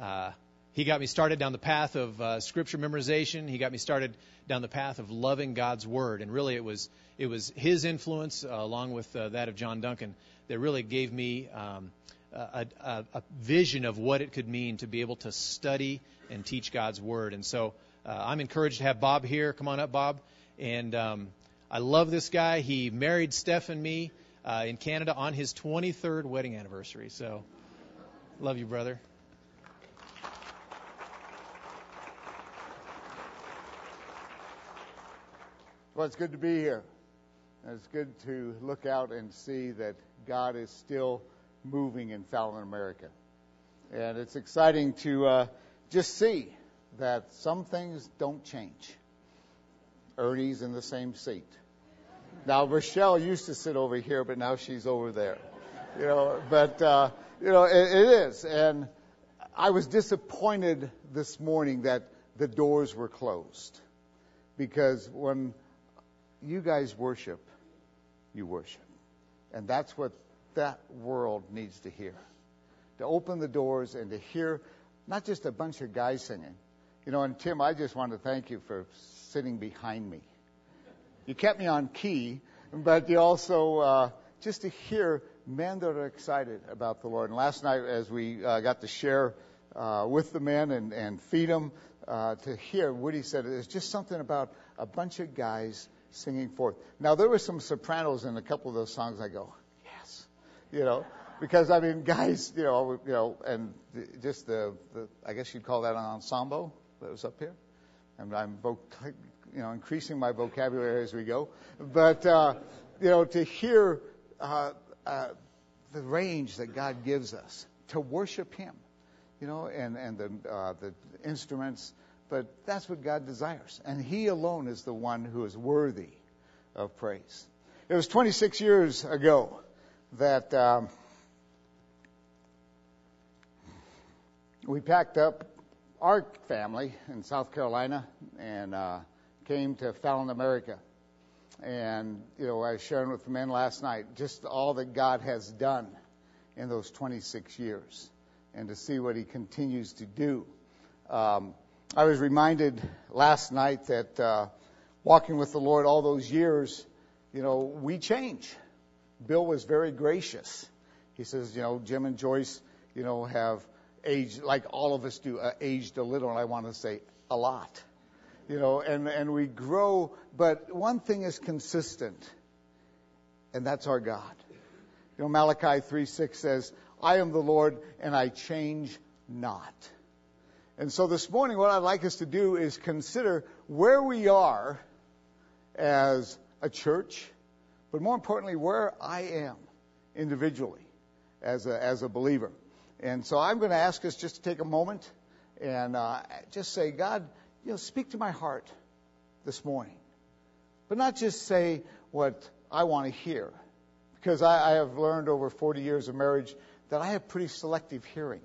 uh, he got me started down the path of uh, scripture memorization. He got me started down the path of loving God's word, and really it was it was his influence uh, along with uh, that of John Duncan that really gave me um, a, a, a vision of what it could mean to be able to study and teach God's word. And so uh, I'm encouraged to have Bob here. Come on up, Bob. And um, I love this guy. He married Steph and me uh, in Canada on his 23rd wedding anniversary. So love you, brother. Well, it's good to be here. It's good to look out and see that God is still moving in Fallon America. And it's exciting to uh, just see that some things don't change. Ernie's in the same seat. Now, Rochelle used to sit over here, but now she's over there. You know, but, uh, you know, it, it is. And I was disappointed this morning that the doors were closed. Because when you guys worship, you worship. And that's what that world needs to hear. To open the doors and to hear not just a bunch of guys singing. You know, and Tim, I just want to thank you for sitting behind me. You kept me on key, but you also, uh, just to hear men that are excited about the Lord. And last night, as we uh, got to share uh, with the men and, and feed them, uh, to hear Woody said, there's just something about a bunch of guys singing forth. Now there were some sopranos in a couple of those songs. I go, yes, you know, because I mean, guys, you know, you know, and just the, the I guess you'd call that an ensemble that was up here. And I'm, you know, increasing my vocabulary as we go. But uh, you know, to hear uh, uh, the range that God gives us to worship Him, you know, and and the uh, the instruments but that's what God desires. And He alone is the one who is worthy of praise. It was 26 years ago that um, we packed up our family in South Carolina and uh, came to Fallon, America. And, you know, I was sharing with the men last night just all that God has done in those 26 years and to see what He continues to do. Um, I was reminded last night that uh, walking with the Lord all those years, you know, we change. Bill was very gracious. He says, you know, Jim and Joyce, you know, have aged like all of us do, uh, aged a little, and I want to say a lot. You know, and and we grow, but one thing is consistent, and that's our God. You know, Malachi 3:6 says, "I am the Lord, and I change not." And so this morning, what I'd like us to do is consider where we are as a church, but more importantly, where I am individually as a, as a believer. And so I'm going to ask us just to take a moment and uh, just say, God, you know, speak to my heart this morning. But not just say what I want to hear, because I, I have learned over 40 years of marriage that I have pretty selective hearing.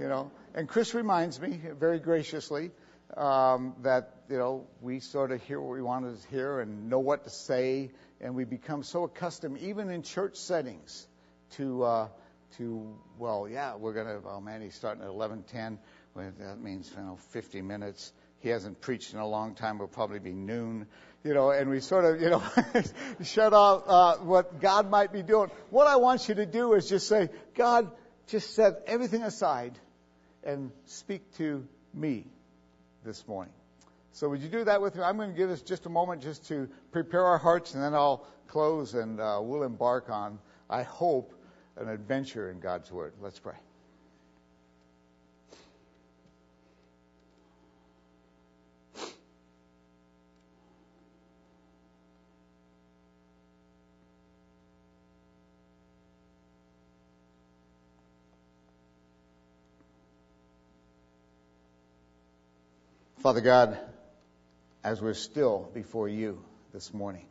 You know, and Chris reminds me very graciously um, that you know we sort of hear what we want to hear and know what to say, and we become so accustomed, even in church settings, to uh, to well, yeah, we're gonna. Oh man, he's starting at 11:10. Well, that means you know 50 minutes. He hasn't preached in a long time. It'll probably be noon. You know, and we sort of, you know, shut off uh, what God might be doing. What I want you to do is just say, God, just set everything aside and speak to me this morning. So would you do that with me? I'm going to give us just a moment just to prepare our hearts, and then I'll close and uh, we'll embark on, I hope, an adventure in God's Word. Let's pray. Father God, as we're still before you this morning,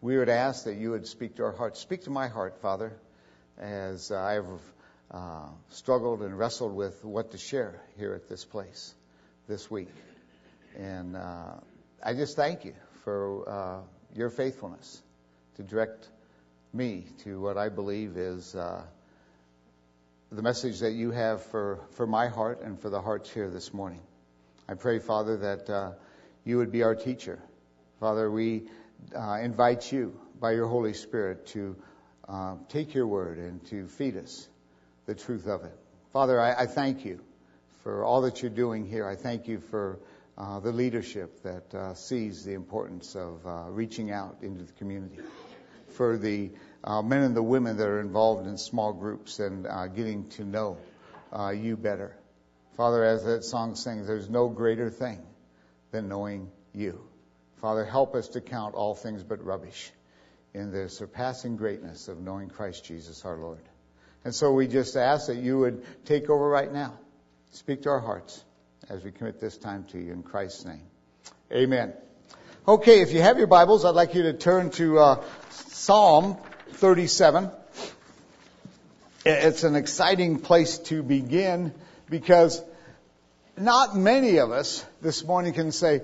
we would ask that you would speak to our hearts. Speak to my heart, Father, as I have uh, struggled and wrestled with what to share here at this place this week. And uh, I just thank you for uh, your faithfulness to direct me to what I believe is uh, the message that you have for, for my heart and for the hearts here this morning. I pray, Father, that uh, you would be our teacher. Father, we uh, invite you by your Holy Spirit to uh, take your word and to feed us the truth of it. Father, I, I thank you for all that you're doing here. I thank you for uh, the leadership that uh, sees the importance of uh, reaching out into the community, for the uh, men and the women that are involved in small groups and uh, getting to know uh, you better. Father, as that song sings, there's no greater thing than knowing you. Father, help us to count all things but rubbish in the surpassing greatness of knowing Christ Jesus our Lord. And so we just ask that you would take over right now. Speak to our hearts as we commit this time to you in Christ's name. Amen. Okay, if you have your Bibles, I'd like you to turn to uh, Psalm 37. It's an exciting place to begin because not many of us this morning can say,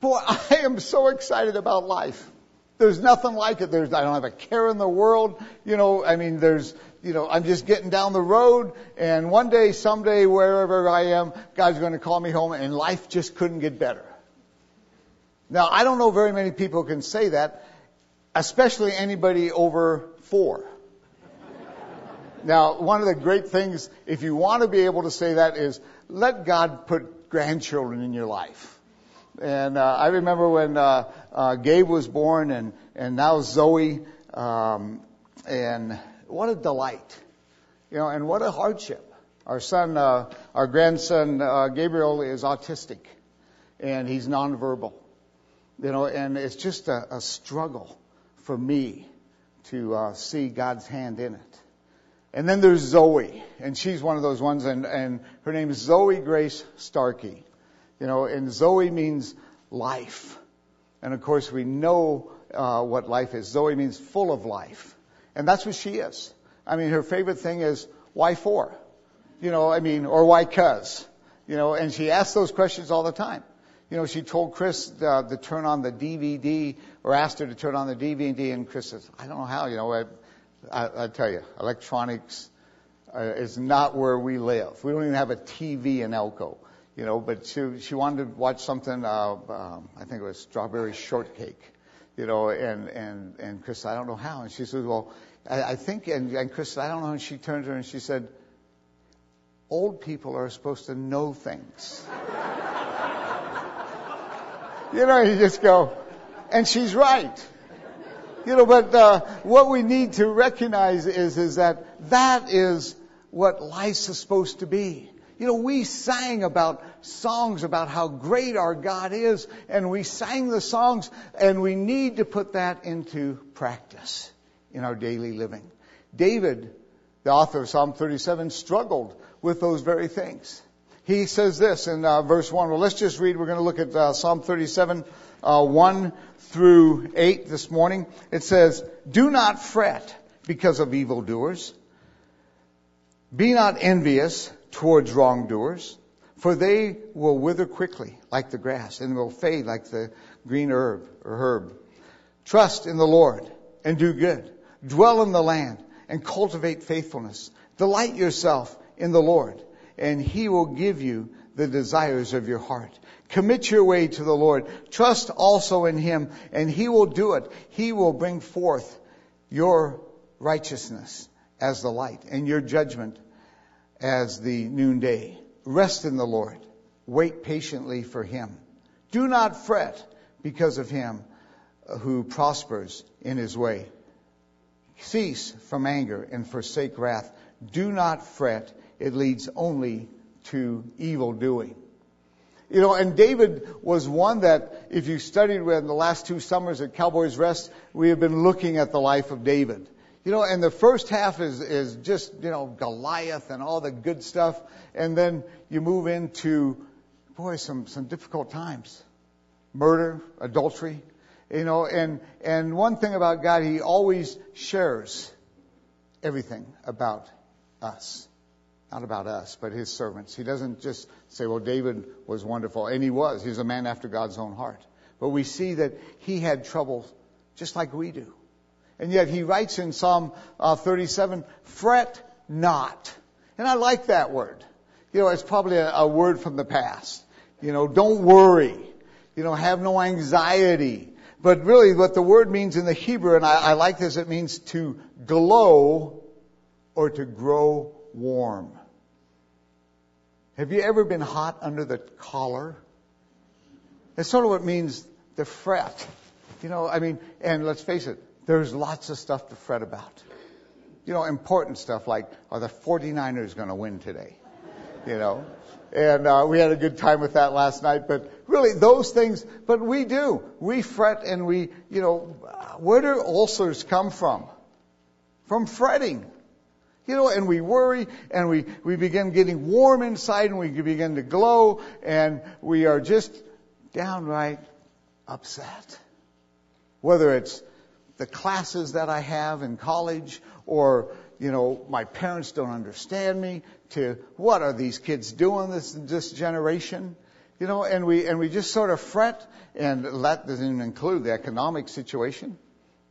Boy, I am so excited about life. There's nothing like it. There's, I don't have a care in the world. You know, I mean, there's, you know, I'm just getting down the road and one day, someday, wherever I am, God's going to call me home and life just couldn't get better. Now, I don't know very many people can say that, especially anybody over four. Now, one of the great things, if you want to be able to say that, is let God put grandchildren in your life. And uh, I remember when uh, uh, Gabe was born, and and now Zoe, um, and what a delight, you know, and what a hardship. Our son, uh, our grandson uh, Gabriel is autistic, and he's nonverbal, you know, and it's just a, a struggle for me to uh, see God's hand in it. And then there's Zoe, and she's one of those ones, and, and her name is Zoe Grace Starkey. You know, and Zoe means life. And of course, we know uh, what life is. Zoe means full of life. And that's what she is. I mean, her favorite thing is, why for? You know, I mean, or why cuz? You know, and she asks those questions all the time. You know, she told Chris uh, to turn on the DVD, or asked her to turn on the DVD, and Chris says, I don't know how, you know, I, I, I tell you, electronics uh, is not where we live. We don't even have a TV in Elko you know, but she she wanted to watch something. Uh, um, I think it was strawberry shortcake, you know, and and and Chris, I don't know how, and she said, well, I, I think, and and Chris, I don't know, and she turned to her and she said, old people are supposed to know things. you know, you just go, and she's right. You know, but uh, what we need to recognize is is that that is what life's is supposed to be. You know, we sang about songs about how great our God is, and we sang the songs, and we need to put that into practice in our daily living. David, the author of Psalm 37, struggled with those very things. He says this in uh, verse 1. Well, let's just read. We're going to look at uh, Psalm 37, uh, 1 through 8 this morning. It says, Do not fret because of evildoers. Be not envious towards wrongdoers, for they will wither quickly like the grass and will fade like the green herb or herb. Trust in the Lord and do good. Dwell in the land and cultivate faithfulness. Delight yourself in the Lord and he will give you the desires of your heart. Commit your way to the Lord. Trust also in him and he will do it. He will bring forth your righteousness as the light and your judgment as the noonday. Rest in the Lord. Wait patiently for him. Do not fret because of him who prospers in his way. Cease from anger and forsake wrath. Do not fret. It leads only to evil doing. You know, and David was one that, if you studied with in the last two summers at Cowboys Rest, we have been looking at the life of David. You know, and the first half is, is just, you know, Goliath and all the good stuff. And then you move into, boy, some, some difficult times. Murder, adultery, you know, and, and one thing about God, He always shares everything about us. Not about us, but His servants. He doesn't just say, well, David was wonderful. And he was. He's a man after God's own heart. But we see that he had trouble just like we do. And yet he writes in Psalm uh, 37, fret not. And I like that word. You know, it's probably a, a word from the past. You know, don't worry. You know, have no anxiety. But really what the word means in the Hebrew, and I, I like this, it means to glow or to grow warm. Have you ever been hot under the collar? That's sort of what means to fret. You know, I mean, and let's face it, there's lots of stuff to fret about. You know, important stuff like, are the 49ers going to win today? You know, and uh, we had a good time with that last night. But really, those things, but we do. We fret and we, you know, where do ulcers come from? From fretting. You know, and we worry and we, we begin getting warm inside and we begin to glow and we are just downright upset. Whether it's the classes that I have in college or, you know, my parents don't understand me to what are these kids doing this, this generation? You know, and we, and we just sort of fret and that doesn't even include the economic situation.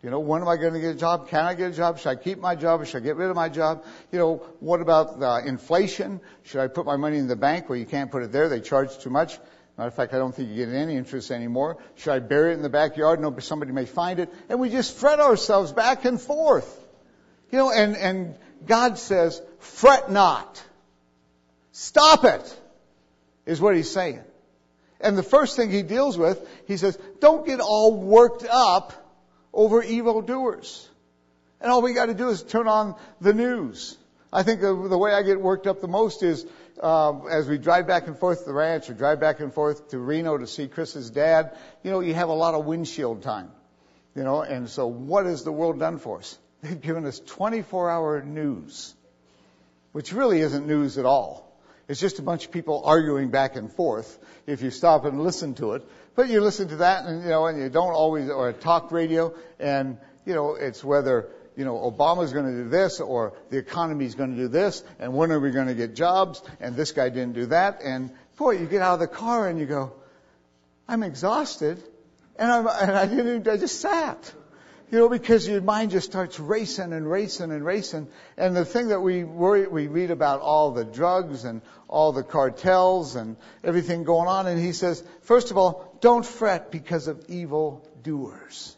You know, when am I going to get a job? Can I get a job? Should I keep my job should I get rid of my job? You know, what about the inflation? Should I put my money in the bank? Well, you can't put it there. They charge too much. Matter of fact, I don't think you get any interest anymore. Should I bury it in the backyard? No, but somebody may find it. And we just fret ourselves back and forth. You know, and, and God says, fret not. Stop it, is what he's saying. And the first thing he deals with, he says, don't get all worked up over evildoers. And all we got to do is turn on the news. I think the, way I get worked up the most is uh, as we drive back and forth to the ranch or drive back and forth to Reno to see Chris's dad. You know, you have a lot of windshield time. You know, and so what has the world done for us? They've given us 24 hour news, which really isn't news at all. It's just a bunch of people arguing back and forth if you stop and listen to it. But you listen to that and, you know, and you don't always, or talk radio and, you know, it's whether, you know, Obama's going to do this or the economy's going to do this and when are we going to get jobs and this guy didn't do that. And boy, you get out of the car and you go, I'm exhausted and, I'm, and I didn't, I just sat. You know, because your mind just starts racing and racing and racing. And the thing that we worry, we read about all the drugs and all the cartels and everything going on. And he says, first of all, don't fret because of evil doers.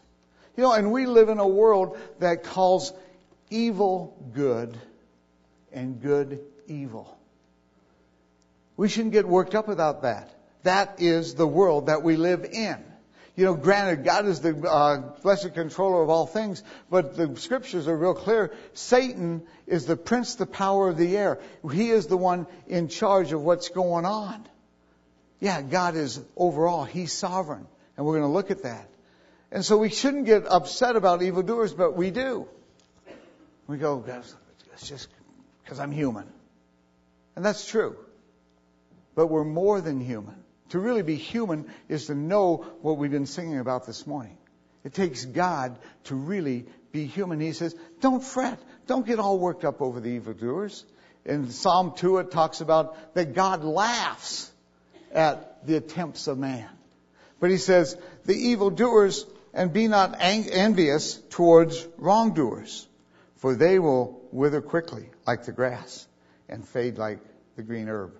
You know, and we live in a world that calls evil good and good evil. We shouldn't get worked up about that. That is the world that we live in. You know, granted, God is the uh, blessed controller of all things, but the scriptures are real clear. Satan is the prince, the power of the air. He is the one in charge of what's going on. Yeah, God is overall. He's sovereign. And we're going to look at that. And so we shouldn't get upset about evildoers, but we do. We go, it's just because I'm human. And that's true. But we're more than human. To really be human is to know what we've been singing about this morning. It takes God to really be human. He says, don't fret. Don't get all worked up over the evildoers. In Psalm 2, it talks about that God laughs at the attempts of man. But he says, the evildoers, and be not envious towards wrongdoers, for they will wither quickly like the grass and fade like the green herb.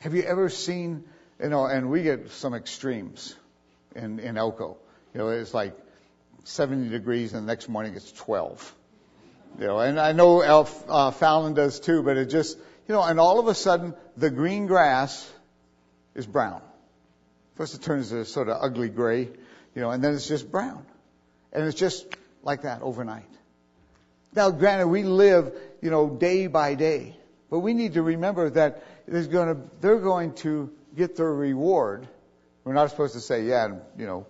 Have you ever seen, you know, and we get some extremes in, in Elko. You know, it's like 70 degrees and the next morning it's 12. You know, and I know Elf, uh, Fallon does too, but it just, you know, and all of a sudden the green grass is brown. First it turns to sort of ugly gray, you know, and then it's just brown. And it's just like that overnight. Now granted, we live, you know, day by day. But we need to remember that there's going to, they're going to get their reward. We're not supposed to say, yeah, you know,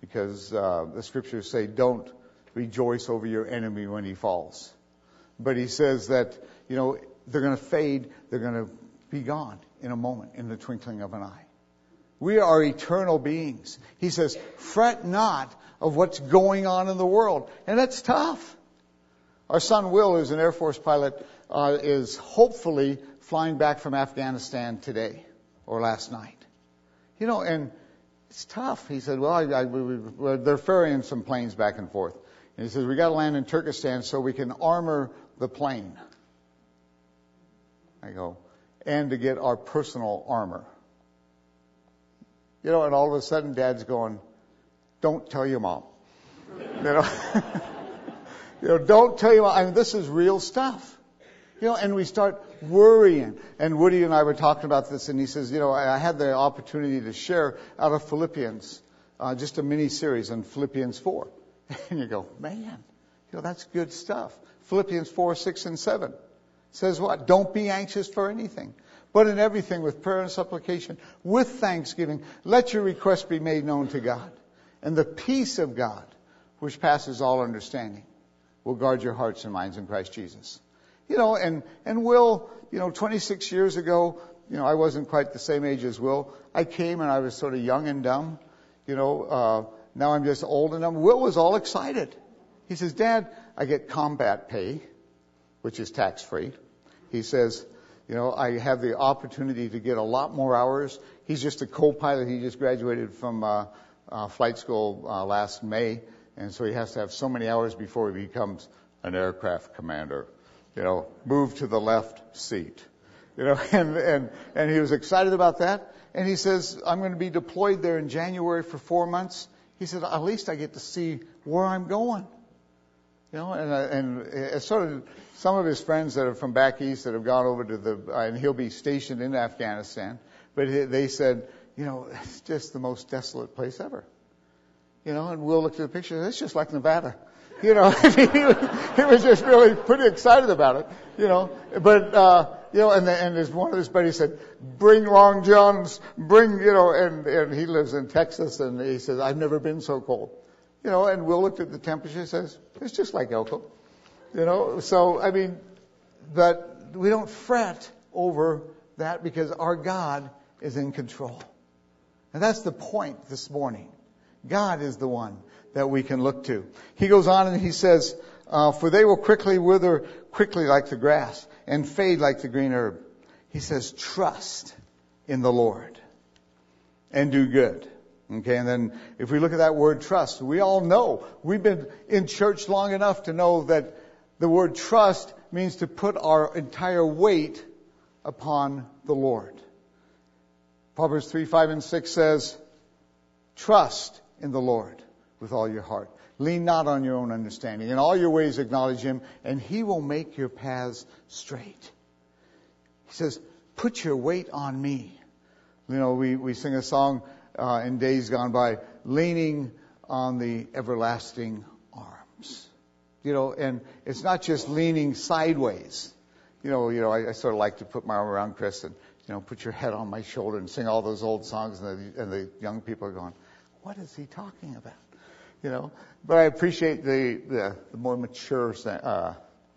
because uh, the scriptures say, don't rejoice over your enemy when he falls. But he says that, you know, they're going to fade, they're going to be gone in a moment, in the twinkling of an eye. We are eternal beings. He says, fret not of what's going on in the world. And that's tough. Our son Will, who's an Air Force pilot, uh, is hopefully flying back from Afghanistan today or last night. You know, and it's tough. He said, well, I, I, we, we, they're ferrying some planes back and forth. And he says, we got to land in Turkestan so we can armor the plane. I go, and to get our personal armor. You know, and all of a sudden dad's going, don't tell your mom. You know, you know, don't tell your mom. I mean, this is real stuff. You know, and we start worrying. And Woody and I were talking about this, and he says, you know, I had the opportunity to share out of Philippians, uh, just a mini series on Philippians 4. And you go, man, you know, that's good stuff. Philippians 4, 6, and 7 says what? Don't be anxious for anything, but in everything with prayer and supplication, with thanksgiving, let your requests be made known to God. And the peace of God, which passes all understanding, will guard your hearts and minds in Christ Jesus. You know, and, and Will, you know, 26 years ago, you know, I wasn't quite the same age as Will. I came and I was sort of young and dumb. You know, uh, now I'm just old and dumb. Will was all excited. He says, Dad, I get combat pay, which is tax free. He says, you know, I have the opportunity to get a lot more hours. He's just a co-pilot. He just graduated from uh, uh, flight school uh, last May, and so he has to have so many hours before he becomes an aircraft commander you know, move to the left seat. You know, and, and, and he was excited about that. And he says, I'm going to be deployed there in January for four months. He said, at least I get to see where I'm going. You know, and, and it's sort of some of his friends that are from back east that have gone over to the, and he'll be stationed in Afghanistan. But they said, you know, it's just the most desolate place ever. You know, and we'll look at the picture. It's just like Nevada. You know, he, he was just really pretty excited about it. You know, but uh, you know, and the, and his, one of his buddies said, "Bring Long Johns, bring you know," and and he lives in Texas, and he says, "I've never been so cold." You know, and Will looked at the temperature and says, "It's just like Elko." You know, so I mean, but we don't fret over that because our God is in control. And that's the point this morning. God is the one that we can look to. He goes on and he says, uh, for they will quickly wither quickly like the grass and fade like the green herb. He says, trust in the Lord and do good. Okay, and then if we look at that word trust, we all know, we've been in church long enough to know that the word trust means to put our entire weight upon the Lord. Proverbs 3, 5, and 6 says, trust in the Lord with all your heart. Lean not on your own understanding. In all your ways acknowledge him, and he will make your paths straight. He says, put your weight on me. You know, we, we sing a song uh, in days gone by, leaning on the everlasting arms. You know, and it's not just leaning sideways. You know, you know, I, I sort of like to put my arm around Chris and, you know, put your head on my shoulder and sing all those old songs, and the, and the young people are going, what is he talking about? you know. But I appreciate the, the, the more mature uh,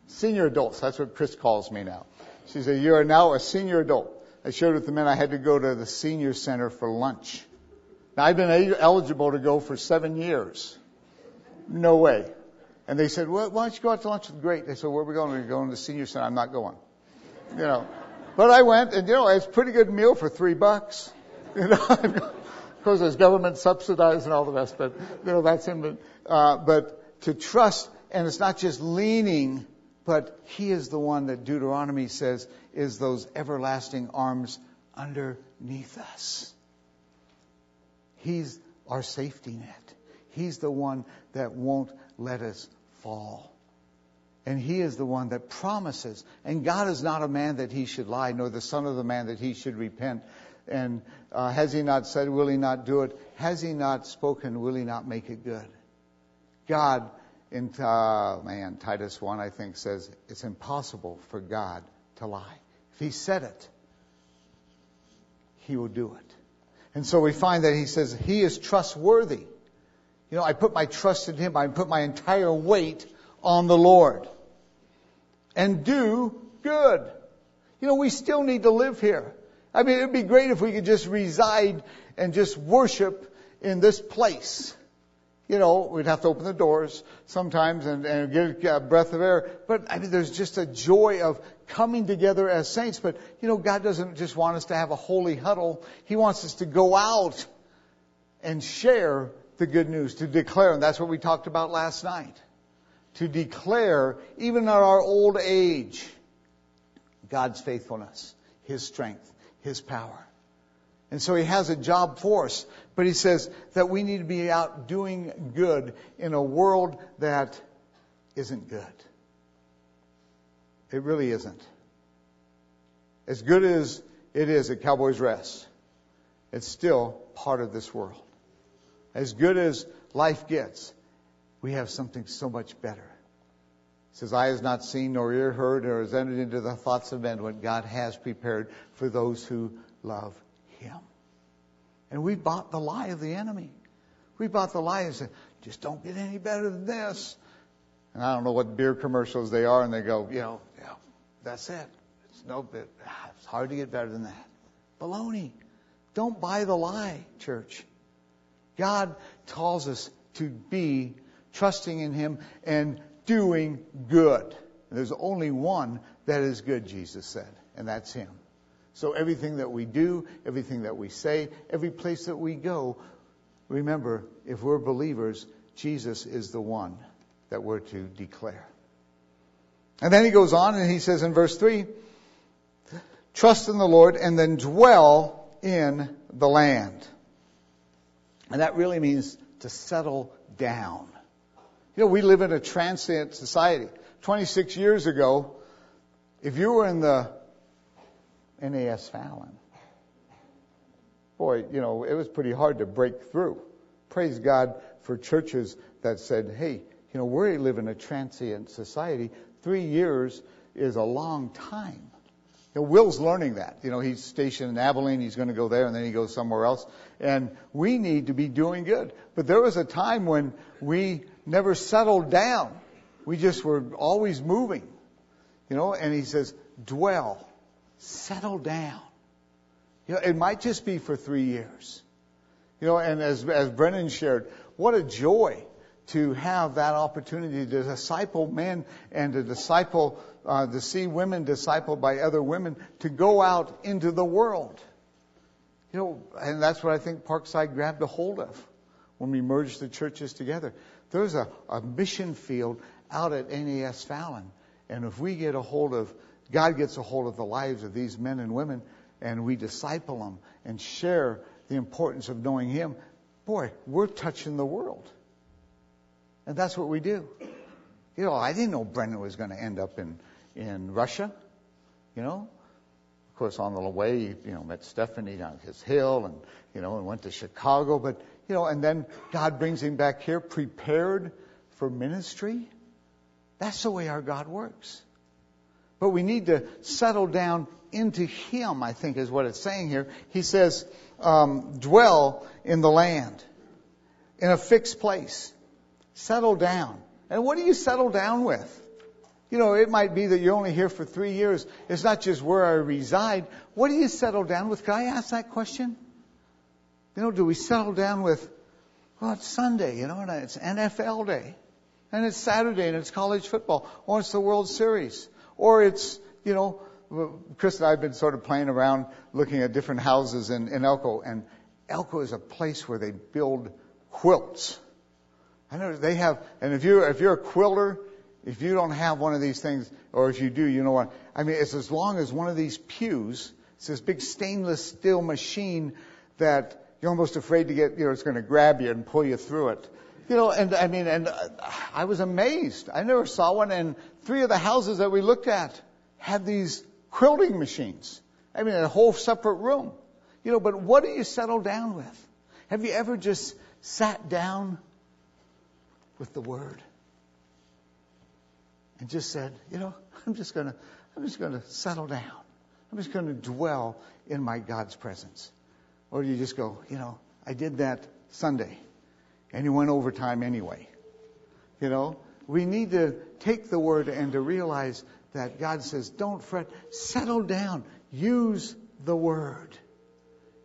senior adults. That's what Chris calls me now. She said, "You are now a senior adult." I shared with the men I had to go to the senior center for lunch. I've been eligible to go for seven years. No way. And they said, well, why don't you go out to lunch? with Great. They said, where are we going? We're going to the senior center. I'm not going. You know. But I went and, you know, it's a pretty good meal for three bucks. You know. Of course, there's government subsidized and all the rest, but you know that's him. But, uh, but to trust, and it's not just leaning, but He is the one that Deuteronomy says is those everlasting arms underneath us. He's our safety net. He's the one that won't let us fall. And he is the one that promises. And God is not a man that he should lie, nor the son of the man that he should repent. And uh, has he not said, will he not do it? Has he not spoken, will he not make it good? God, in uh, man, Titus 1, I think, says it's impossible for God to lie. If he said it, he will do it. And so we find that he says he is trustworthy. You know, I put my trust in him. I put my entire weight on the Lord. And do good. You know, we still need to live here. I mean, it'd be great if we could just reside and just worship in this place. You know, we'd have to open the doors sometimes and, and get a uh, breath of air. But I mean, there's just a joy of coming together as saints. But, you know, God doesn't just want us to have a holy huddle. He wants us to go out and share the good news, to declare. And that's what we talked about last night. To declare, even at our old age, God's faithfulness, His strength, His power. And so He has a job for us. But He says that we need to be out doing good in a world that isn't good. It really isn't. As good as it is at Cowboys Rest, it's still part of this world. As good as life gets, we have something so much better. It says, Eye has not seen, nor ear heard, nor has entered into the thoughts of men what God has prepared for those who love Him. And we bought the lie of the enemy. We bought the lie and said, just don't get any better than this. And I don't know what beer commercials they are, and they go, you know, yeah, that's it. It's no bit. It's hard to get better than that. Baloney. Don't buy the lie, church. God calls us to be trusting in Him and doing good. There's only one that is good, Jesus said, and that's Him. So everything that we do, everything that we say, every place that we go, remember, if we're believers, Jesus is the one that we're to declare. And then he goes on and he says in verse 3 trust in the Lord and then dwell in the land. And that really means to settle down. You know, we live in a transient society. 26 years ago, if you were in the NAS Fallon, boy, you know, it was pretty hard to break through. Praise God for churches that said, hey, you know, we live in a transient society. Three years is a long time. You know, Will's learning that. You know, he's stationed in Abilene. He's going to go there, and then he goes somewhere else. And we need to be doing good. But there was a time when we never settled down. We just were always moving. You know, and he says, dwell, settle down. You know, it might just be for three years. You know, and as, as Brennan shared, what a joy to have that opportunity to disciple men and to disciple, uh, to see women discipled by other women, to go out into the world. You know, and that's what I think Parkside grabbed a hold of when we merged the churches together. There's a, a mission field out at NAS Fallon. And if we get a hold of, God gets a hold of the lives of these men and women, and we disciple them and share the importance of knowing Him, boy, we're touching the world. And that's what we do. You know, I didn't know Brendan was going to end up in, in Russia. You know, of course, on the way, you know, met Stephanie on his hill and, you know, and went to Chicago. But, you know, and then God brings him back here prepared for ministry. That's the way our God works. But we need to settle down into Him, I think is what it's saying here. He says, um, dwell in the land, in a fixed place. Settle down. And what do you settle down with? You know, it might be that you're only here for three years. It's not just where I reside. What do you settle down with? Can I ask that question? You know, do we settle down with, well, it's Sunday, you know, and it's NFL day, and it's Saturday, and it's college football, or it's the World Series, or it's, you know, Chris and I have been sort of playing around looking at different houses in, in Elko, and Elko is a place where they build quilts. I know they have, and if you're, if you're a quilter, if you don't have one of these things, or if you do, you know what? I mean, it's as long as one of these pews. It's this big stainless steel machine that you're almost afraid to get, you know, it's going to grab you and pull you through it. You know, and I mean, and uh, I was amazed. I never saw one, and three of the houses that we looked at had these quilting machines. I mean, a whole separate room. You know, but what do you settle down with? Have you ever just sat down with the Word. And just said, you know, I'm just gonna, I'm just gonna settle down. I'm just gonna dwell in my God's presence. Or do you just go, you know, I did that Sunday, and you went overtime anyway. You know, we need to take the Word and to realize that God says, don't fret, settle down, use the Word.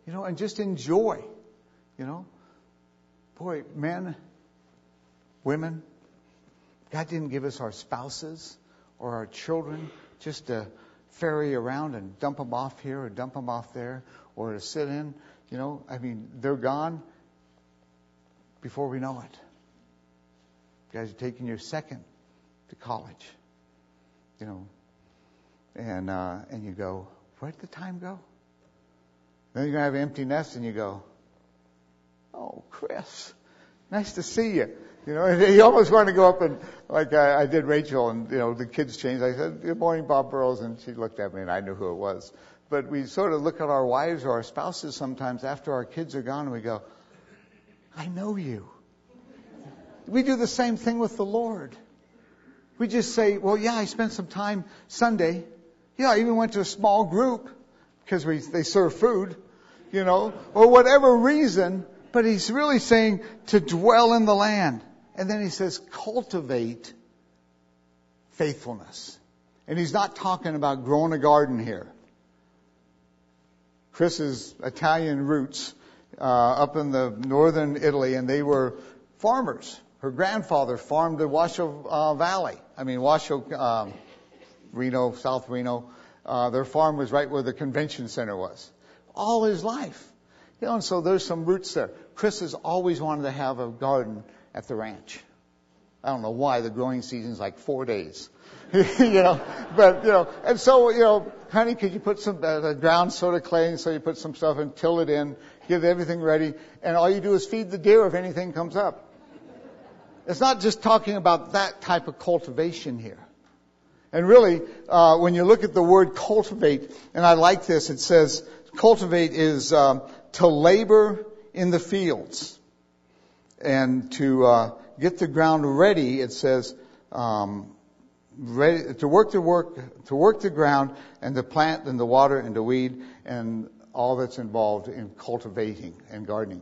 You know, and just enjoy. You know, boy, men, women. God didn't give us our spouses or our children just to ferry around and dump them off here or dump them off there or to sit in. You know, I mean, they're gone before we know it. You guys are taking your second to college. You know, and uh, and you go, where'd the time go? Then you're gonna have an empty nest, and you go, oh, Chris, nice to see you. You know, you almost want to go up and, like I, I did Rachel, and, you know, the kids changed. I said, Good morning, Bob Burrows, and she looked at me, and I knew who it was. But we sort of look at our wives or our spouses sometimes after our kids are gone, and we go, I know you. We do the same thing with the Lord. We just say, Well, yeah, I spent some time Sunday. Yeah, I even went to a small group because we, they serve food, you know, or whatever reason. But he's really saying to dwell in the land. And then he says, cultivate faithfulness. And he's not talking about growing a garden here. Chris's Italian roots uh, up in the northern Italy, and they were farmers. Her grandfather farmed the Washoe uh, Valley. I mean, Washoe, um, Reno, South Reno. Uh, their farm was right where the convention center was. All his life. You know, and so there's some roots there. Chris has always wanted to have a garden at the ranch. I don't know why the growing season's like four days. you know, but you know, and so you know, honey, could you put some uh, ground sort of clay, and so you put some stuff and till it in, get everything ready, and all you do is feed the deer if anything comes up. It's not just talking about that type of cultivation here. And really, uh, when you look at the word cultivate, and I like this, it says cultivate is um, to labor in the fields and to uh, get the ground ready. It says um, ready to work the work to work the ground and to plant and to water and to weed and all that's involved in cultivating and gardening.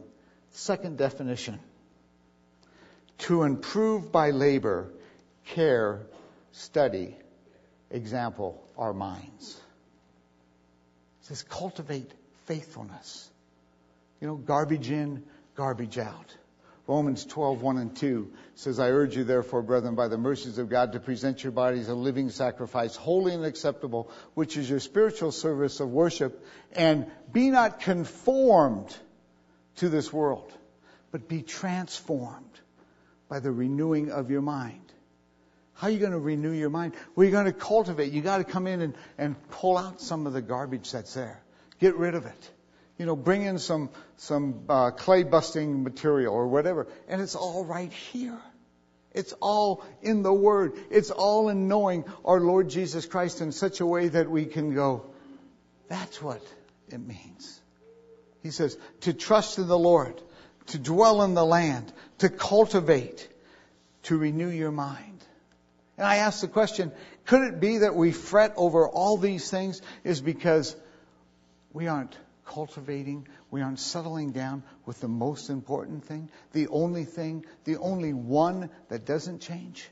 Second definition: to improve by labor, care, study, example, our minds. It says cultivate faithfulness. You know, garbage in, garbage out. Romans 12, 1 and 2 says, I urge you therefore, brethren, by the mercies of God, to present your bodies a living sacrifice, holy and acceptable, which is your spiritual service of worship, and be not conformed to this world, but be transformed by the renewing of your mind. How are you going to renew your mind? Well, you're going to cultivate. You got to come in and, and pull out some of the garbage that's there. Get rid of it you know, bring in some some uh, clay busting material or whatever, and it's all right here. It's all in the Word. It's all in knowing our Lord Jesus Christ in such a way that we can go, that's what it means. He says, to trust in the Lord, to dwell in the land, to cultivate, to renew your mind. And I ask the question, could it be that we fret over all these things is because we aren't cultivating, we aren't settling down with the most important thing, the only thing, the only one that doesn't change.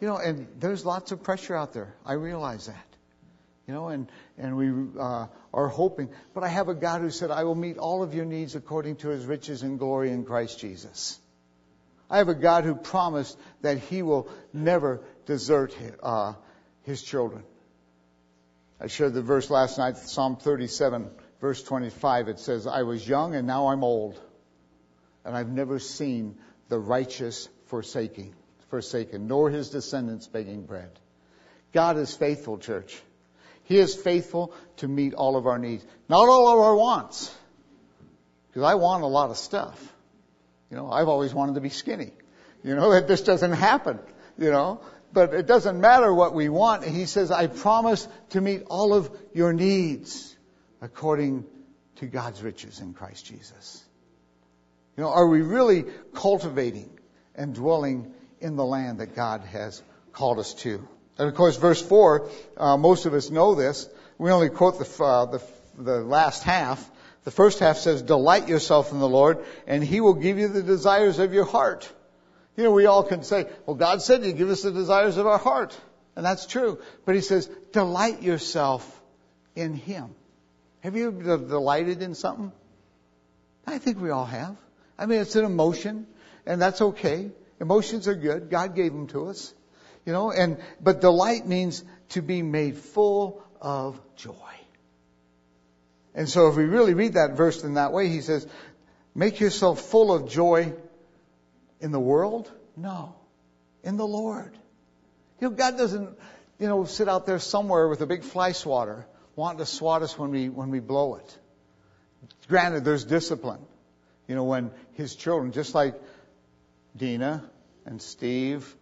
You know, and there's lots of pressure out there. I realize that. You know, and, and we uh, are hoping. But I have a God who said, I will meet all of your needs according to his riches and glory in Christ Jesus. I have a God who promised that he will never desert his, uh, his children. I shared the verse last night, Psalm 37, verse 25. It says, I was young and now I'm old, and I've never seen the righteous forsaking, forsaken, nor his descendants begging bread. God is faithful, church. He is faithful to meet all of our needs. Not all of our wants. Because I want a lot of stuff. You know, I've always wanted to be skinny. You know, that just doesn't happen. You know, but it doesn't matter what we want. He says, I promise to meet all of your needs according to God's riches in Christ Jesus. You know, are we really cultivating and dwelling in the land that God has called us to? And of course, verse 4, uh, most of us know this. We only quote the, uh, the, the last half. The first half says, Delight yourself in the Lord, and He will give you the desires of your heart. You know, we all can say, well, God said He'd give us the desires of our heart. And that's true. But he says, delight yourself in him. Have you delighted in something? I think we all have. I mean, it's an emotion, and that's okay. Emotions are good. God gave them to us. You know, and, but delight means to be made full of joy. And so if we really read that verse in that way, he says, make yourself full of joy in the world? No. In the Lord. You know, God doesn't you know, sit out there somewhere with a big fly swatter wanting to swat us when we, when we blow it. Granted, there's discipline. You know, when his children, just like Dina and Steve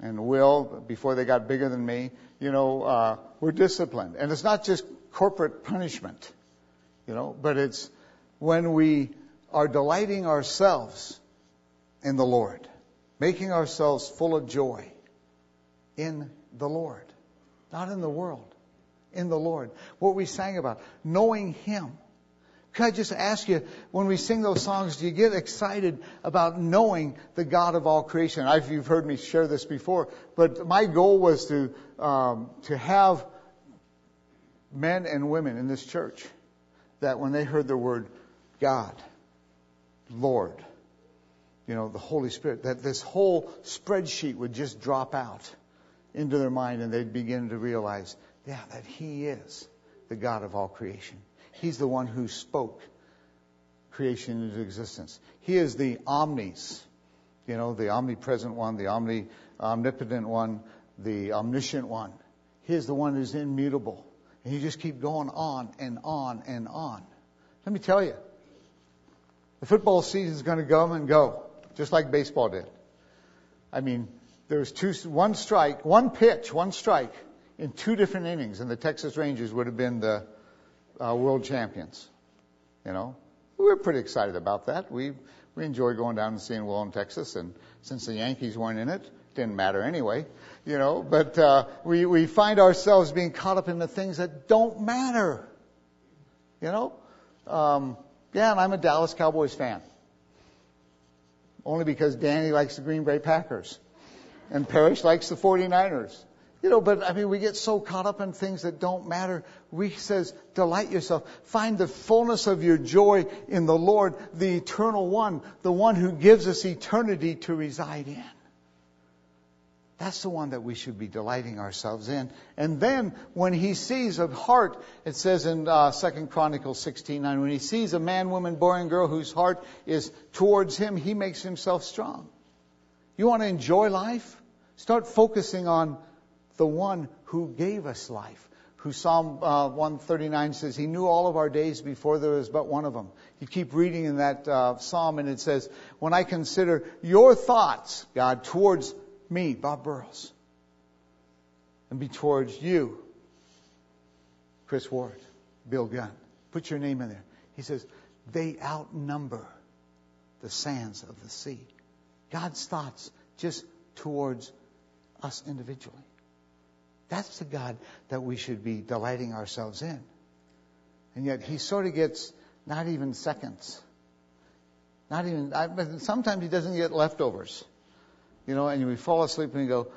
and Will, before they got bigger than me, you know, uh, we're disciplined. And it's not just corporate punishment, you know, but it's when we are delighting ourselves in the Lord, making ourselves full of joy in the Lord, not in the world, in the Lord. What we sang about, knowing Him. Can I just ask you, when we sing those songs, do you get excited about knowing the God of all creation? I've, you've heard me share this before, but my goal was to um, to have men and women in this church that when they heard the word God, Lord, you know, the Holy Spirit, that this whole spreadsheet would just drop out into their mind and they'd begin to realize, yeah, that He is the God of all creation. He's the one who spoke creation into existence. He is the omnis, you know, the omnipresent one, the omni, omnipotent one, the omniscient one. He is the one who's immutable. And you just keep going on and on and on. Let me tell you, the football season is going to come and go, just like baseball did. I mean, there's two, one strike, one pitch, one strike in two different innings, and the Texas Rangers would have been the uh, world champions. You know, we were pretty excited about that. We we enjoyed going down and seeing Will in Texas, and since the Yankees weren't in it, didn't matter anyway. You know, but uh, we we find ourselves being caught up in the things that don't matter. You know, um, yeah, and I'm a Dallas Cowboys fan. Only because Danny likes the Green Bay Packers. And Parrish likes the 49ers. You know, but I mean, we get so caught up in things that don't matter. We says, delight yourself. Find the fullness of your joy in the Lord, the eternal one, the one who gives us eternity to reside in. That's the one that we should be delighting ourselves in. And then when he sees a heart, it says in uh, 2 Chronicles 16:9, when he sees a man, woman, boy, and girl whose heart is towards him, he makes himself strong. You want to enjoy life? Start focusing on the one who gave us life. Who Psalm uh, 139 says, He knew all of our days before there was but one of them. You keep reading in that uh, psalm, and it says, When I consider your thoughts, God, towards me, Bob Burrows, and be towards you, Chris Ward, Bill Gunn. Put your name in there. He says, they outnumber the sands of the sea. God's thoughts just towards us individually. That's the God that we should be delighting ourselves in. And yet he sort of gets not even seconds. Not even, I, sometimes he doesn't get leftovers you know, and we fall asleep and we go,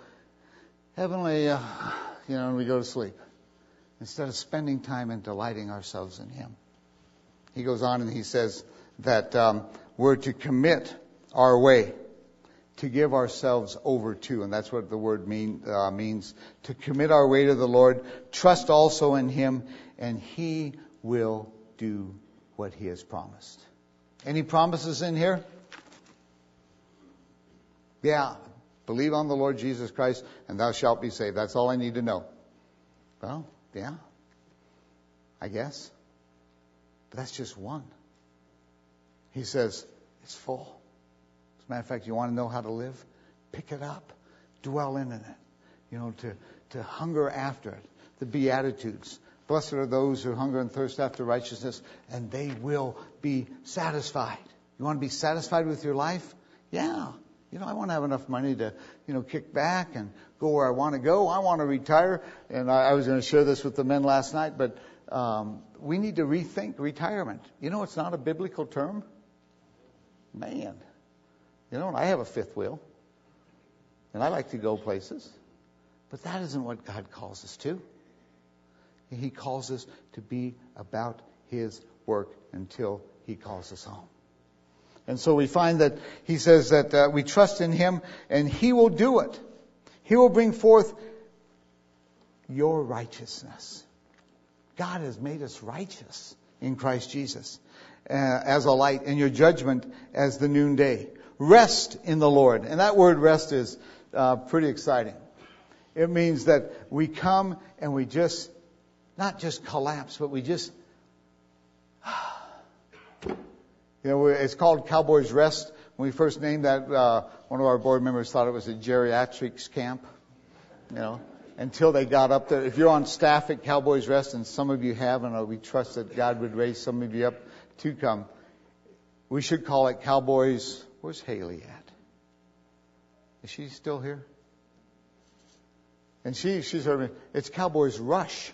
Heavenly, uh, you know, and we go to sleep instead of spending time and delighting ourselves in Him. He goes on and he says that um, we're to commit our way, to give ourselves over to, and that's what the word mean, uh, means, to commit our way to the Lord, trust also in Him, and He will do what He has promised. Any promises in here? Yeah, believe on the Lord Jesus Christ and thou shalt be saved. That's all I need to know. Well, yeah, I guess. But that's just one. He says, it's full. Matter of fact, you want to know how to live? Pick it up. Dwell in it. You know, to, to hunger after it. The Beatitudes. Blessed are those who hunger and thirst after righteousness, and they will be satisfied. You want to be satisfied with your life? Yeah. You know, I want to have enough money to, you know, kick back and go where I want to go. I want to retire. And I, I was going to share this with the men last night, but um, we need to rethink retirement. You know, it's not a biblical term. Man, you know, I have a fifth wheel, and I like to go places, but that isn't what God calls us to. He calls us to be about His work until He calls us home. And so we find that he says that uh, we trust in him and he will do it. He will bring forth your righteousness. God has made us righteous in Christ Jesus uh, as a light and your judgment as the noonday. Rest in the Lord. And that word rest is uh, pretty exciting. It means that we come and we just, not just collapse, but we just, you know, it's called Cowboys Rest. When we first named that, uh, one of our board members thought it was a geriatrics camp, you know, until they got up there. If you're on staff at Cowboys Rest, and some of you have, and we trust that God would raise some of you up to come, we should call it Cowboys. Where's Haley at? Is she still here? And she, she's heard me, it's Cowboys Rush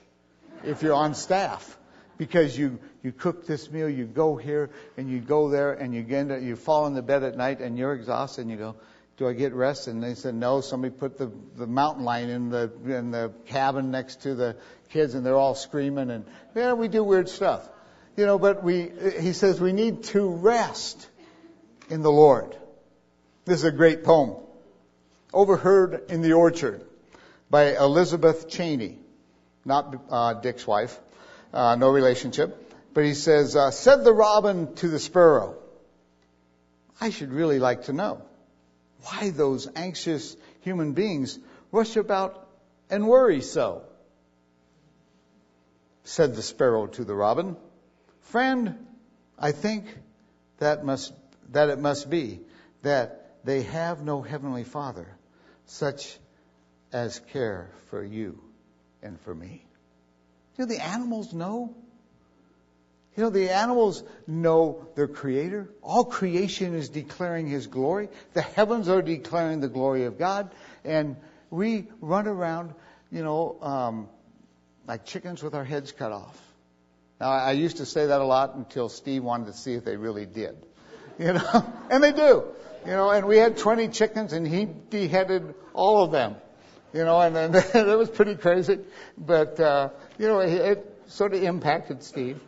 if you're on staff. Because you, you cook this meal, you go here and you go there and you get into, you fall in the bed at night and you're exhausted and you go, do I get rest? And they said, no, somebody put the, the mountain lion in the, in the cabin next to the kids and they're all screaming and, yeah, we do weird stuff. You know, but we, he says we need to rest in the Lord. This is a great poem. Overheard in the Orchard by Elizabeth Cheney, not uh, Dick's wife, uh, no relationship. But he says, uh, said the robin to the sparrow, I should really like to know why those anxious human beings rush about and worry so. Said the sparrow to the robin, friend, I think that must, that it must be that they have no heavenly father such as care for you and for me. You know, the animals know. You know, the animals know their creator. All creation is declaring his glory. The heavens are declaring the glory of God. And we run around, you know, um, like chickens with our heads cut off. Now, I used to say that a lot until Steve wanted to see if they really did. You know, and they do. You know, and we had 20 chickens and he beheaded all of them. You know, and, and that was pretty crazy. But, uh, you know, it, it sort of impacted Steve.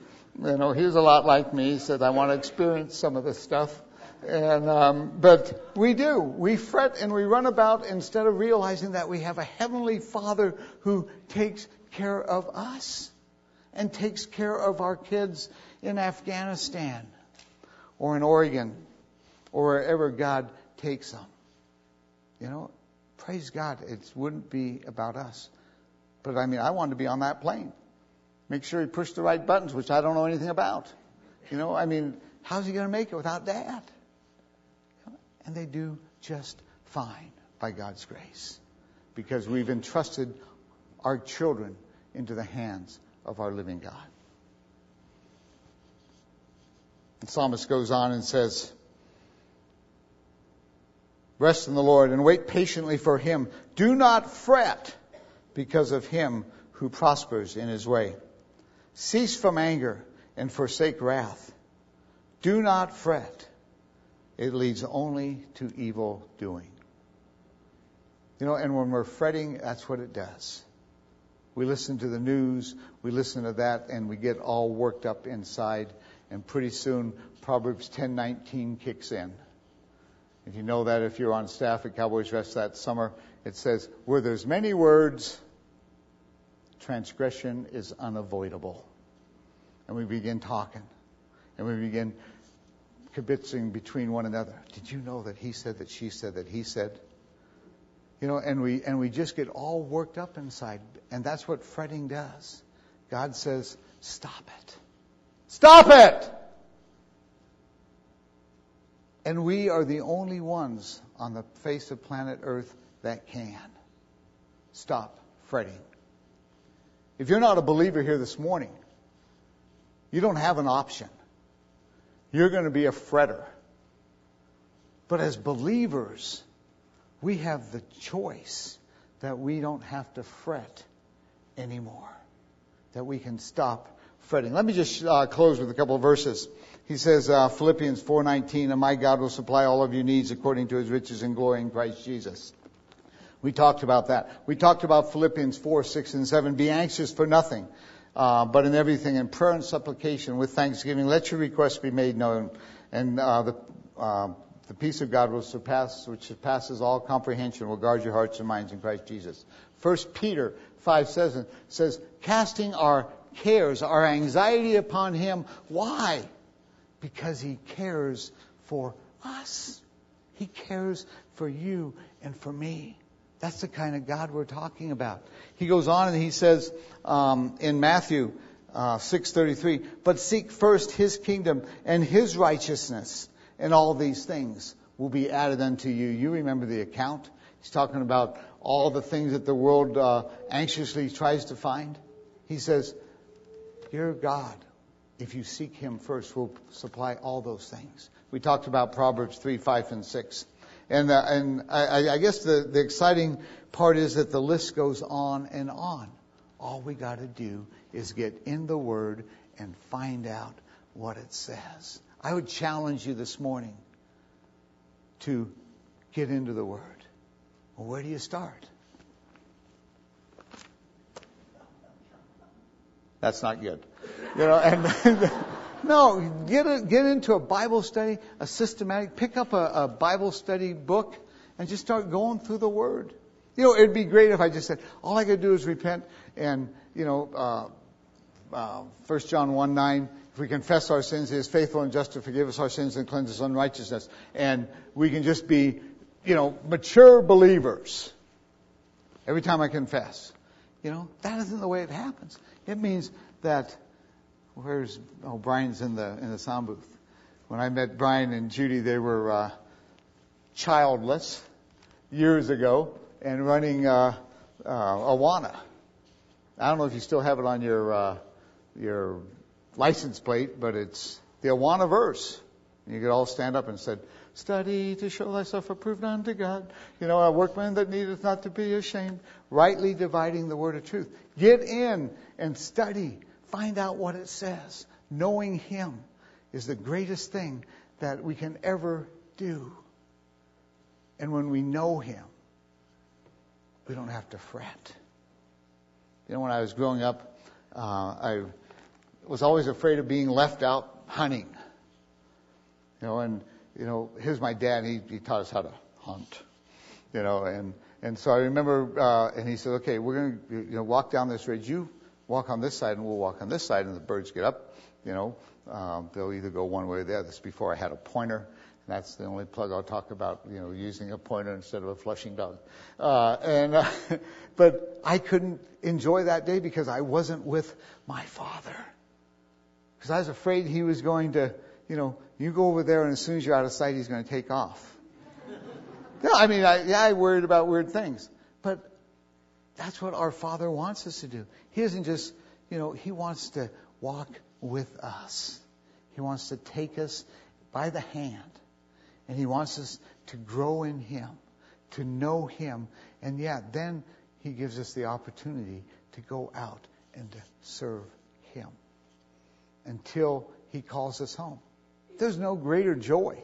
You know, he was a lot like me. He said, I want to experience some of this stuff. And, um, but we do. We fret and we run about instead of realizing that we have a heavenly Father who takes care of us and takes care of our kids in Afghanistan or in Oregon or wherever God takes them. You know, praise God, it wouldn't be about us. But I mean, I wanted to be on that plane. Make sure he pushed the right buttons, which I don't know anything about. You know, I mean, how's he going to make it without dad? And they do just fine by God's grace because we've entrusted our children into the hands of our living God. The psalmist goes on and says, Rest in the Lord and wait patiently for him. Do not fret because of him who prospers in his way. Cease from anger and forsake wrath. Do not fret. It leads only to evil doing. You know, and when we're fretting, that's what it does. We listen to the news, we listen to that, and we get all worked up inside, and pretty soon Proverbs 10:19 kicks in. If you know that, if you're on staff at Cowboys Rest that summer, it says, "Where there's many words, transgression is unavoidable." And we begin talking, and we begin kibitzing between one another. Did you know that he said that she said that he said? You know, and we and we just get all worked up inside, and that's what fretting does. God says, "Stop it. Stop it." And we are the only ones on the face of planet Earth that can. Stop fretting. If you're not a believer here this morning, you don't have an option. You're going to be a fretter. But as believers, we have the choice that we don't have to fret anymore, that we can stop fretting. Let me just uh, close with a couple of verses. He says, uh, Philippians 4:19, and my God will supply all of your needs according to His riches and glory in Christ Jesus. We talked about that. We talked about Philippians 4, 6, and 7. Be anxious for nothing, uh, but in everything, in prayer and supplication, with thanksgiving, let your requests be made known, and uh, the uh, the peace of God will surpass, which surpasses all comprehension, will guard your hearts and minds in Christ Jesus. First Peter 5 says, says, casting our cares, our anxiety upon Him. Why? Because He cares for us. He cares for you and for me. That's the kind of God we're talking about. He goes on and he says um, in Matthew uh, 6:33, "But seek first His kingdom and His righteousness, and all these things will be added unto you." You remember the account? He's talking about all the things that the world uh, anxiously tries to find. He says, "Your God, if you seek Him first, will supply all those things." We talked about Proverbs 3, 5, and 6. And, uh, and I, I guess the, the exciting part is that the list goes on and on. All we got to do is get in the Word and find out what it says. I would challenge you this morning to get into the Word. Well, where do you start? That's not good. You know, and no, get a, get into a Bible study, a systematic. Pick up a, a Bible study book and just start going through the Word. You know, it'd be great if I just said all I to do is repent and you know, uh, uh, 1 John 1 9, if we confess our sins, He is faithful and just to forgive us our sins and cleanse us unrighteousness. And we can just be, you know, mature believers every time I confess. You know, that isn't the way it happens. It means that where's oh Brian's in the in the sound booth. When I met Brian and Judy, they were uh, childless years ago and running uh, uh, Awana. I don't know if you still have it on your uh, your license plate, but it's the Awana verse. You could all stand up and said, "Study to show thyself approved unto God." You know, a workman that needeth not to be ashamed, rightly dividing the word of truth. Get in and study. Find out what it says. Knowing Him is the greatest thing that we can ever do. And when we know Him, we don't have to fret. You know, when I was growing up, uh, I was always afraid of being left out hunting. You know, and you know, here's my dad. He he taught us how to hunt. You know, and and so I remember, uh, and he said, okay, we're going to you know walk down this ridge. You walk on this side, and we'll walk on this side. And the birds get up. You know, um, they'll either go one way or the other. This before I had a pointer. And That's the only plug I'll talk about, you know, using a pointer instead of a flushing dog. Uh, and, uh, but I couldn't enjoy that day because I wasn't with my father. Because I was afraid he was going to, you know, you go over there and as soon as you're out of sight, he's going to take off. Yeah, I mean, I, yeah, I worried about weird things. But that's what our Father wants us to do. He isn't just, you know, He wants to walk with us. He wants to take us by the hand and He wants us to grow in Him, to know Him. And yet, then He gives us the opportunity to go out and to serve Him until He calls us home. There's no greater joy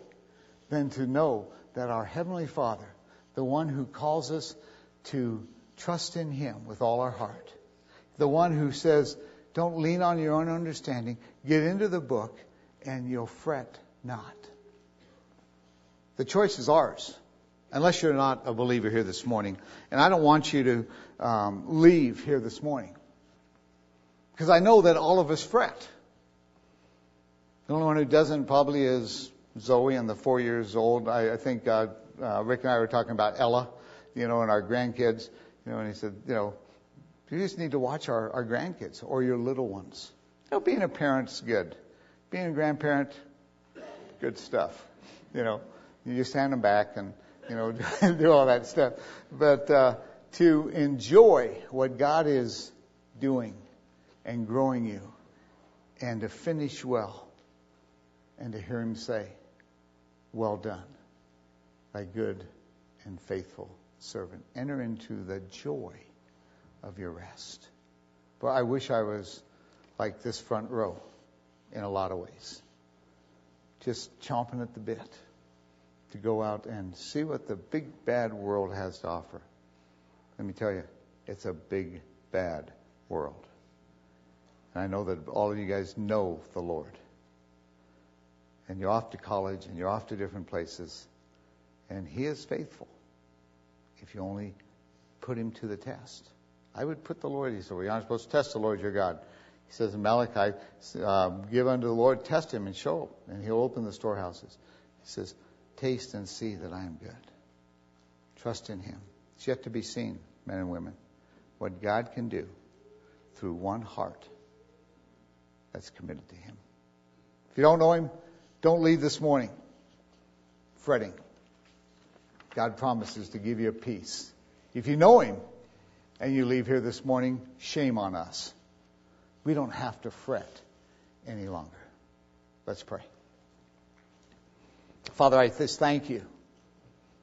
than to know that our Heavenly Father, the one who calls us to trust in Him with all our heart, the one who says, don't lean on your own understanding, get into the book, and you'll fret not. The choice is ours, unless you're not a believer here this morning. And I don't want you to um, leave here this morning. Because I know that all of us fret. The only one who doesn't probably is Zoe and the four years old. I, I think uh, uh, Rick and I were talking about Ella, you know, and our grandkids. You know, and he said, you know, you just need to watch our, our grandkids or your little ones. You know, being a parent's good. Being a grandparent, good stuff. You know, you just hand them back and, you know, do all that stuff. But uh, to enjoy what God is doing and growing you and to finish well and to hear Him say, Well done, thy good and faithful servant. Enter into the joy of your rest. But I wish I was like this front row in a lot of ways. Just chomping at the bit to go out and see what the big bad world has to offer. Let me tell you, it's a big bad world. And I know that all of you guys know the Lord. And you're off to college and you're off to different places. And He is faithful if you only put Him to the test. I would put the Lord, He said, well, you're not supposed to test the Lord your God. He says in Malachi, uh, give unto the Lord, test Him and show Him, and He'll open the storehouses. He says, Taste and see that I am good. Trust in Him. It's yet to be seen, men and women, what God can do through one heart that's committed to Him. If you don't know Him, don't leave this morning fretting. God promises to give you a peace. If you know Him and you leave here this morning, shame on us. We don't have to fret any longer. Let's pray. Father, I just thank you.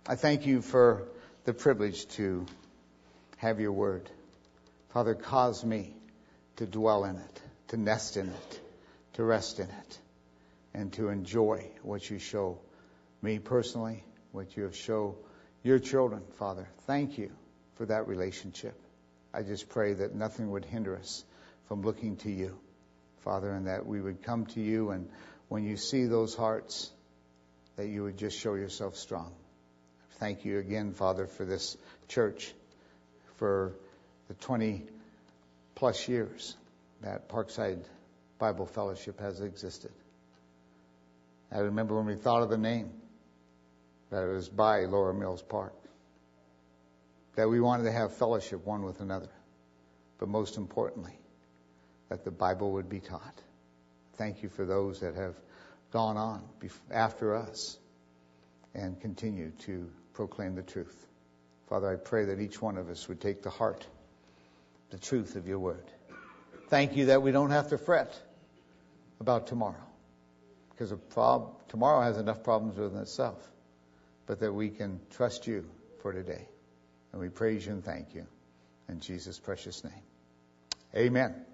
I thank you for the privilege to have your word. Father, cause me to dwell in it, to nest in it, to rest in it, and to enjoy what you show me personally, what you have shown your children, Father. Thank you for that relationship. I just pray that nothing would hinder us from looking to you, Father, and that we would come to you and when you see those hearts, that you would just show yourself strong. Thank you again, Father, for this church, for the 20 plus years that Parkside Bible Fellowship has existed. I remember when we thought of the name, that it was by Laura Mills Park, that we wanted to have fellowship one with another, but most importantly, that the Bible would be taught. Thank you for those that have gone on after us and continue to proclaim the truth. Father, I pray that each one of us would take to heart the truth of your word. Thank you that we don't have to fret about tomorrow because prob- tomorrow has enough problems within itself, but that we can trust you for today. And we praise you and thank you in Jesus' precious name. Amen.